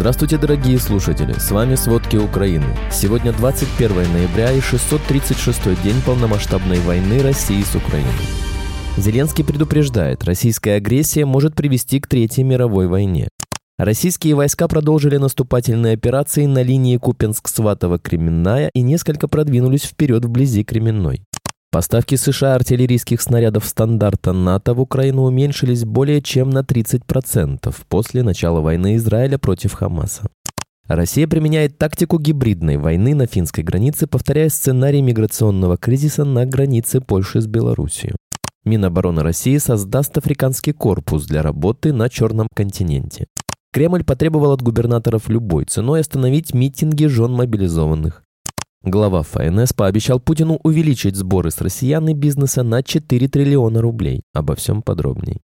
Здравствуйте, дорогие слушатели! С вами «Сводки Украины». Сегодня 21 ноября и 636 день полномасштабной войны России с Украиной. Зеленский предупреждает, российская агрессия может привести к Третьей мировой войне. Российские войска продолжили наступательные операции на линии Купенск-Сватово-Кременная и несколько продвинулись вперед вблизи Кременной. Поставки США артиллерийских снарядов стандарта НАТО в Украину уменьшились более чем на 30% после начала войны Израиля против Хамаса. Россия применяет тактику гибридной войны на финской границе, повторяя сценарий миграционного кризиса на границе Польши с Белоруссией. Минобороны России создаст африканский корпус для работы на Черном континенте. Кремль потребовал от губернаторов любой ценой остановить митинги жен мобилизованных. Глава ФНС пообещал Путину увеличить сборы с россиян и бизнеса на 4 триллиона рублей. Обо всем подробней.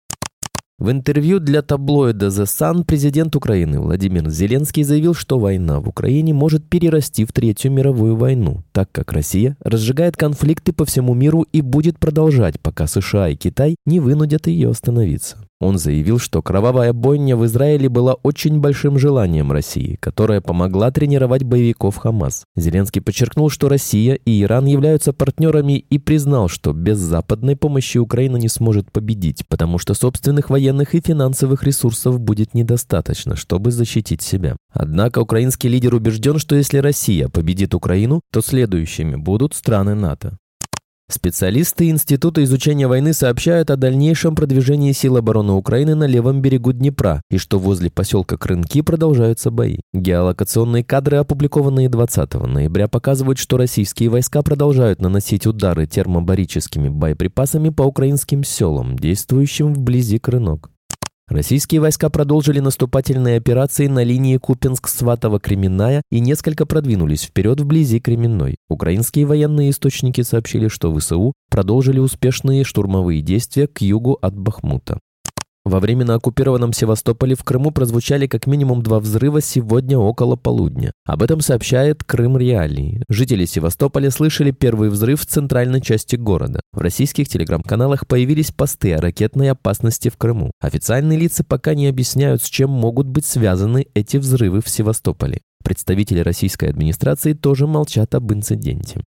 В интервью для таблоида The Sun президент Украины Владимир Зеленский заявил, что война в Украине может перерасти в Третью мировую войну, так как Россия разжигает конфликты по всему миру и будет продолжать, пока США и Китай не вынудят ее остановиться. Он заявил, что кровавая бойня в Израиле была очень большим желанием России, которая помогла тренировать боевиков Хамас. Зеленский подчеркнул, что Россия и Иран являются партнерами и признал, что без западной помощи Украина не сможет победить, потому что собственных военных и финансовых ресурсов будет недостаточно, чтобы защитить себя. Однако украинский лидер убежден, что если Россия победит Украину, то следующими будут страны НАТО. Специалисты Института изучения войны сообщают о дальнейшем продвижении сил обороны Украины на левом берегу Днепра и что возле поселка Крынки продолжаются бои. Геолокационные кадры, опубликованные 20 ноября, показывают, что российские войска продолжают наносить удары термобарическими боеприпасами по украинским селам, действующим вблизи Крынок. Российские войска продолжили наступательные операции на линии Купенск-Сватово-Кременная и несколько продвинулись вперед вблизи Кременной. Украинские военные источники сообщили, что ВСУ продолжили успешные штурмовые действия к югу от Бахмута. Во временно оккупированном Севастополе в Крыму прозвучали как минимум два взрыва сегодня около полудня. Об этом сообщает Крым Реалии. Жители Севастополя слышали первый взрыв в центральной части города. В российских телеграм-каналах появились посты о ракетной опасности в Крыму. Официальные лица пока не объясняют, с чем могут быть связаны эти взрывы в Севастополе. Представители российской администрации тоже молчат об инциденте.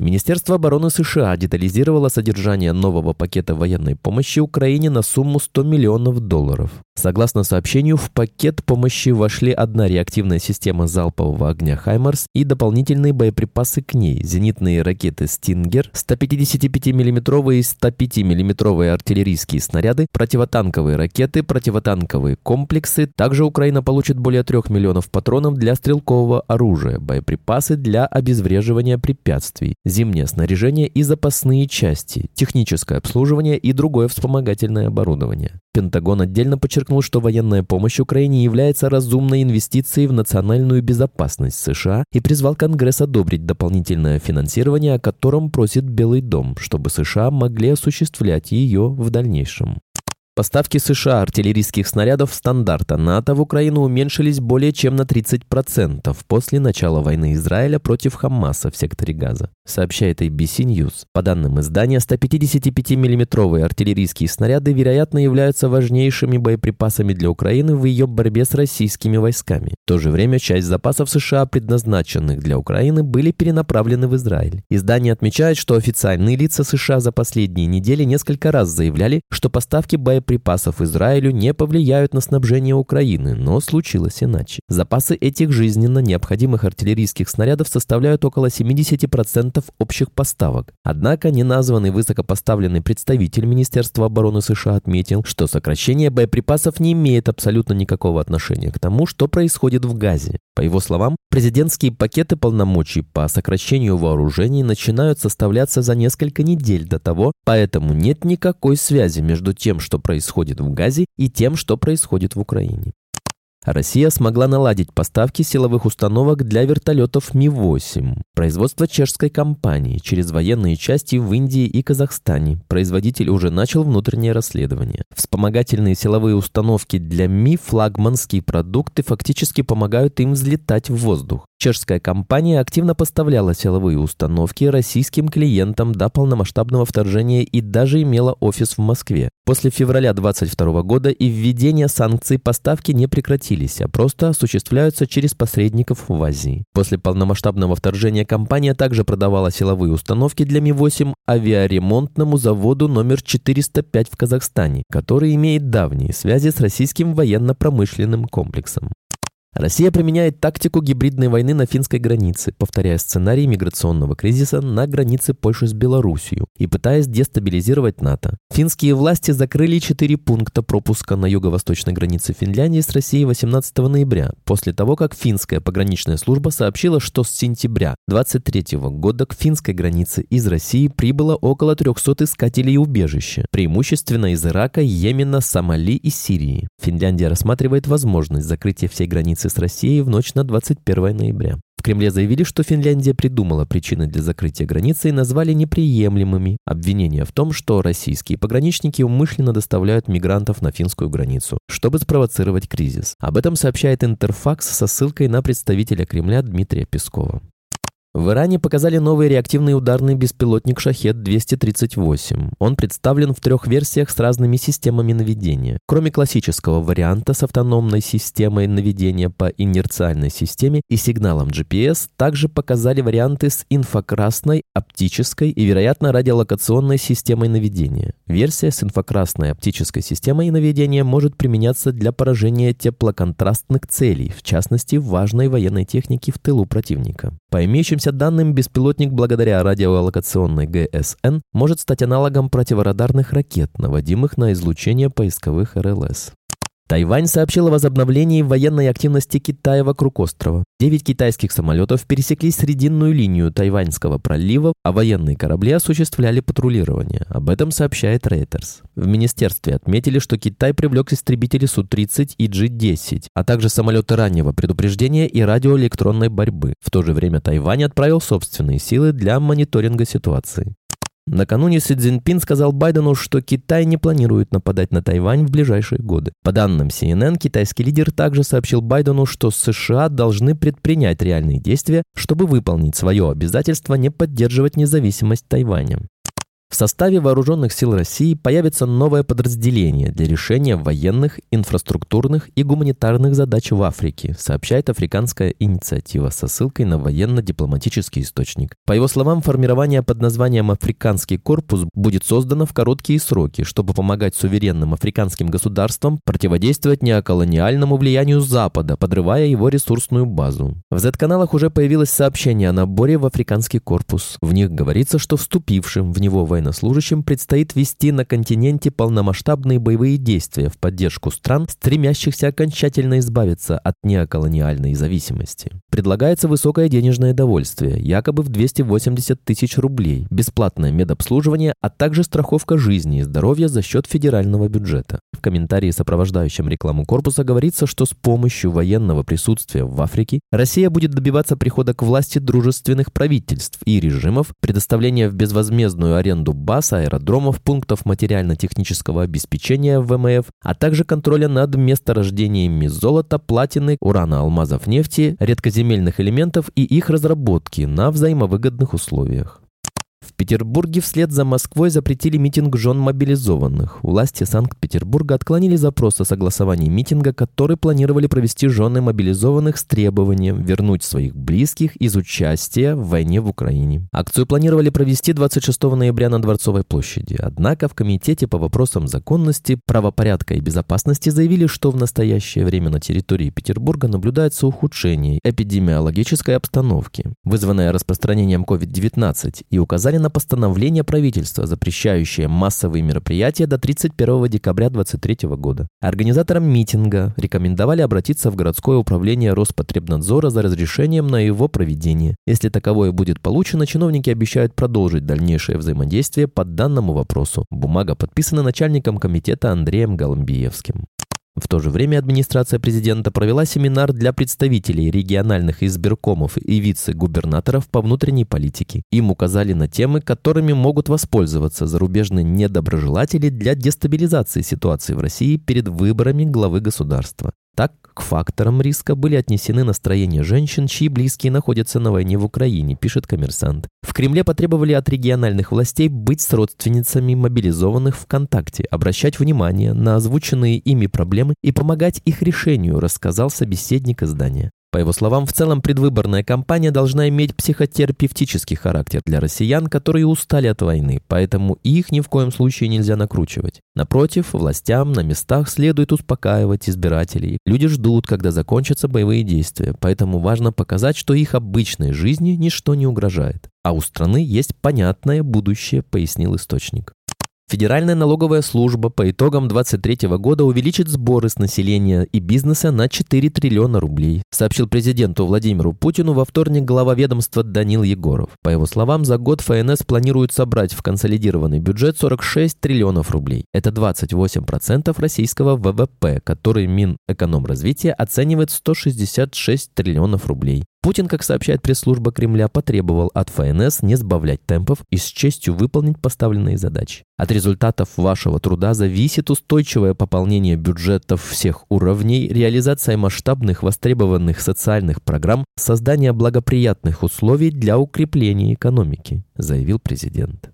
Министерство обороны США детализировало содержание нового пакета военной помощи Украине на сумму 100 миллионов долларов. Согласно сообщению, в пакет помощи вошли одна реактивная система залпового огня «Хаймарс» и дополнительные боеприпасы к ней, зенитные ракеты «Стингер», 155 миллиметровые и 105 миллиметровые артиллерийские снаряды, противотанковые ракеты, противотанковые комплексы. Также Украина получит более 3 миллионов патронов для стрелкового оружия, боеприпасы для обезвреживания препятствий, зимнее снаряжение и запасные части, техническое обслуживание и другое вспомогательное оборудование. Пентагон отдельно подчеркнул, что военная помощь Украине является разумной инвестицией в национальную безопасность США и призвал Конгресс одобрить дополнительное финансирование, о котором просит Белый дом, чтобы США могли осуществлять ее в дальнейшем. Поставки США артиллерийских снарядов стандарта НАТО в Украину уменьшились более чем на 30% после начала войны Израиля против Хамаса в секторе Газа, сообщает ABC News. По данным издания, 155 миллиметровые артиллерийские снаряды, вероятно, являются важнейшими боеприпасами для Украины в ее борьбе с российскими войсками. В то же время часть запасов США, предназначенных для Украины, были перенаправлены в Израиль. Издание отмечает, что официальные лица США за последние недели несколько раз заявляли, что поставки боеприпасов боеприпасов Израилю не повлияют на снабжение Украины, но случилось иначе. Запасы этих жизненно необходимых артиллерийских снарядов составляют около 70% общих поставок. Однако неназванный высокопоставленный представитель Министерства обороны США отметил, что сокращение боеприпасов не имеет абсолютно никакого отношения к тому, что происходит в Газе. По его словам, президентские пакеты полномочий по сокращению вооружений начинают составляться за несколько недель до того, поэтому нет никакой связи между тем, что происходит в Газе, и тем, что происходит в Украине. Россия смогла наладить поставки силовых установок для вертолетов Ми-8. Производство чешской компании через военные части в Индии и Казахстане. Производитель уже начал внутреннее расследование. Вспомогательные силовые установки для Ми, флагманские продукты, фактически помогают им взлетать в воздух. Чешская компания активно поставляла силовые установки российским клиентам до полномасштабного вторжения и даже имела офис в Москве. После февраля 2022 года и введения санкций поставки не прекратились, а просто осуществляются через посредников в Азии. После полномасштабного вторжения компания также продавала силовые установки для Ми-8 авиаремонтному заводу номер 405 в Казахстане, который имеет давние связи с российским военно-промышленным комплексом. Россия применяет тактику гибридной войны на финской границе, повторяя сценарий миграционного кризиса на границе Польши с Белоруссией и пытаясь дестабилизировать НАТО. Финские власти закрыли четыре пункта пропуска на юго-восточной границе Финляндии с Россией 18 ноября, после того, как финская пограничная служба сообщила, что с сентября 23 года к финской границе из России прибыло около 300 искателей убежища, преимущественно из Ирака, Йемена, Сомали и Сирии. Финляндия рассматривает возможность закрытия всей границы границы с Россией в ночь на 21 ноября. В Кремле заявили, что Финляндия придумала причины для закрытия границы и назвали неприемлемыми обвинения в том, что российские пограничники умышленно доставляют мигрантов на финскую границу, чтобы спровоцировать кризис. Об этом сообщает Интерфакс со ссылкой на представителя Кремля Дмитрия Пескова. В Иране показали новый реактивный ударный беспилотник «Шахет-238». Он представлен в трех версиях с разными системами наведения. Кроме классического варианта с автономной системой наведения по инерциальной системе и сигналом GPS, также показали варианты с инфракрасной, оптической и, вероятно, радиолокационной системой наведения. Версия с инфракрасной оптической системой наведения может применяться для поражения теплоконтрастных целей, в частности, важной военной техники в тылу противника. По имеющимся данным, беспилотник благодаря радиолокационной ГСН может стать аналогом противорадарных ракет, наводимых на излучение поисковых РЛС. Тайвань сообщил о возобновлении военной активности Китая вокруг острова. Девять китайских самолетов пересекли срединную линию Тайваньского пролива, а военные корабли осуществляли патрулирование. Об этом сообщает Reuters. В министерстве отметили, что Китай привлек истребители Су-30 и G-10, а также самолеты раннего предупреждения и радиоэлектронной борьбы. В то же время Тайвань отправил собственные силы для мониторинга ситуации. Накануне Си Цзиньпин сказал Байдену, что Китай не планирует нападать на Тайвань в ближайшие годы. По данным CNN, китайский лидер также сообщил Байдену, что США должны предпринять реальные действия, чтобы выполнить свое обязательство не поддерживать независимость Тайваня. В составе Вооруженных сил России появится новое подразделение для решения военных, инфраструктурных и гуманитарных задач в Африке, сообщает Африканская инициатива со ссылкой на военно-дипломатический источник. По его словам, формирование под названием «Африканский корпус» будет создано в короткие сроки, чтобы помогать суверенным африканским государствам противодействовать неоколониальному влиянию Запада, подрывая его ресурсную базу. В Z-каналах уже появилось сообщение о наборе в Африканский корпус. В них говорится, что вступившим в него военным военнослужащим предстоит вести на континенте полномасштабные боевые действия в поддержку стран, стремящихся окончательно избавиться от неоколониальной зависимости. Предлагается высокое денежное довольствие, якобы в 280 тысяч рублей, бесплатное медобслуживание, а также страховка жизни и здоровья за счет федерального бюджета. В комментарии, сопровождающем рекламу корпуса, говорится, что с помощью военного присутствия в Африке Россия будет добиваться прихода к власти дружественных правительств и режимов, предоставления в безвозмездную аренду баз, аэродромов, пунктов материально-технического обеспечения ВМФ, а также контроля над месторождениями золота, платины, урана, алмазов, нефти, редкоземельных элементов и их разработки на взаимовыгодных условиях. В Петербурге вслед за Москвой запретили митинг жен мобилизованных. Власти Санкт-Петербурга отклонили запрос о согласовании митинга, который планировали провести жены мобилизованных с требованием вернуть своих близких из участия в войне в Украине. Акцию планировали провести 26 ноября на Дворцовой площади. Однако в Комитете по вопросам законности, правопорядка и безопасности заявили, что в настоящее время на территории Петербурга наблюдается ухудшение эпидемиологической обстановки, вызванное распространением COVID-19, и указали указали на постановление правительства, запрещающее массовые мероприятия до 31 декабря 2023 года. Организаторам митинга рекомендовали обратиться в городское управление Роспотребнадзора за разрешением на его проведение. Если таковое будет получено, чиновники обещают продолжить дальнейшее взаимодействие по данному вопросу. Бумага подписана начальником комитета Андреем Голомбиевским. В то же время администрация президента провела семинар для представителей региональных избиркомов и вице-губернаторов по внутренней политике. Им указали на темы, которыми могут воспользоваться зарубежные недоброжелатели для дестабилизации ситуации в России перед выборами главы государства. Так, к факторам риска были отнесены настроения женщин, чьи близкие находятся на войне в Украине, пишет коммерсант. В Кремле потребовали от региональных властей быть с родственницами мобилизованных ВКонтакте, обращать внимание на озвученные ими проблемы и помогать их решению, рассказал собеседник издания. По его словам, в целом предвыборная кампания должна иметь психотерапевтический характер для россиян, которые устали от войны, поэтому их ни в коем случае нельзя накручивать. Напротив, властям на местах следует успокаивать избирателей. Люди ждут, когда закончатся боевые действия, поэтому важно показать, что их обычной жизни ничто не угрожает. А у страны есть понятное будущее, пояснил источник. Федеральная налоговая служба по итогам 2023 года увеличит сборы с населения и бизнеса на 4 триллиона рублей, сообщил президенту Владимиру Путину во вторник глава ведомства Данил Егоров. По его словам, за год ФНС планирует собрать в консолидированный бюджет 46 триллионов рублей. Это 28% российского ВВП, который Минэкономразвития оценивает 166 триллионов рублей. Путин, как сообщает пресс-служба Кремля, потребовал от ФНС не сбавлять темпов и с честью выполнить поставленные задачи. От результатов вашего труда зависит устойчивое пополнение бюджетов всех уровней, реализация масштабных востребованных социальных программ, создание благоприятных условий для укрепления экономики, заявил президент.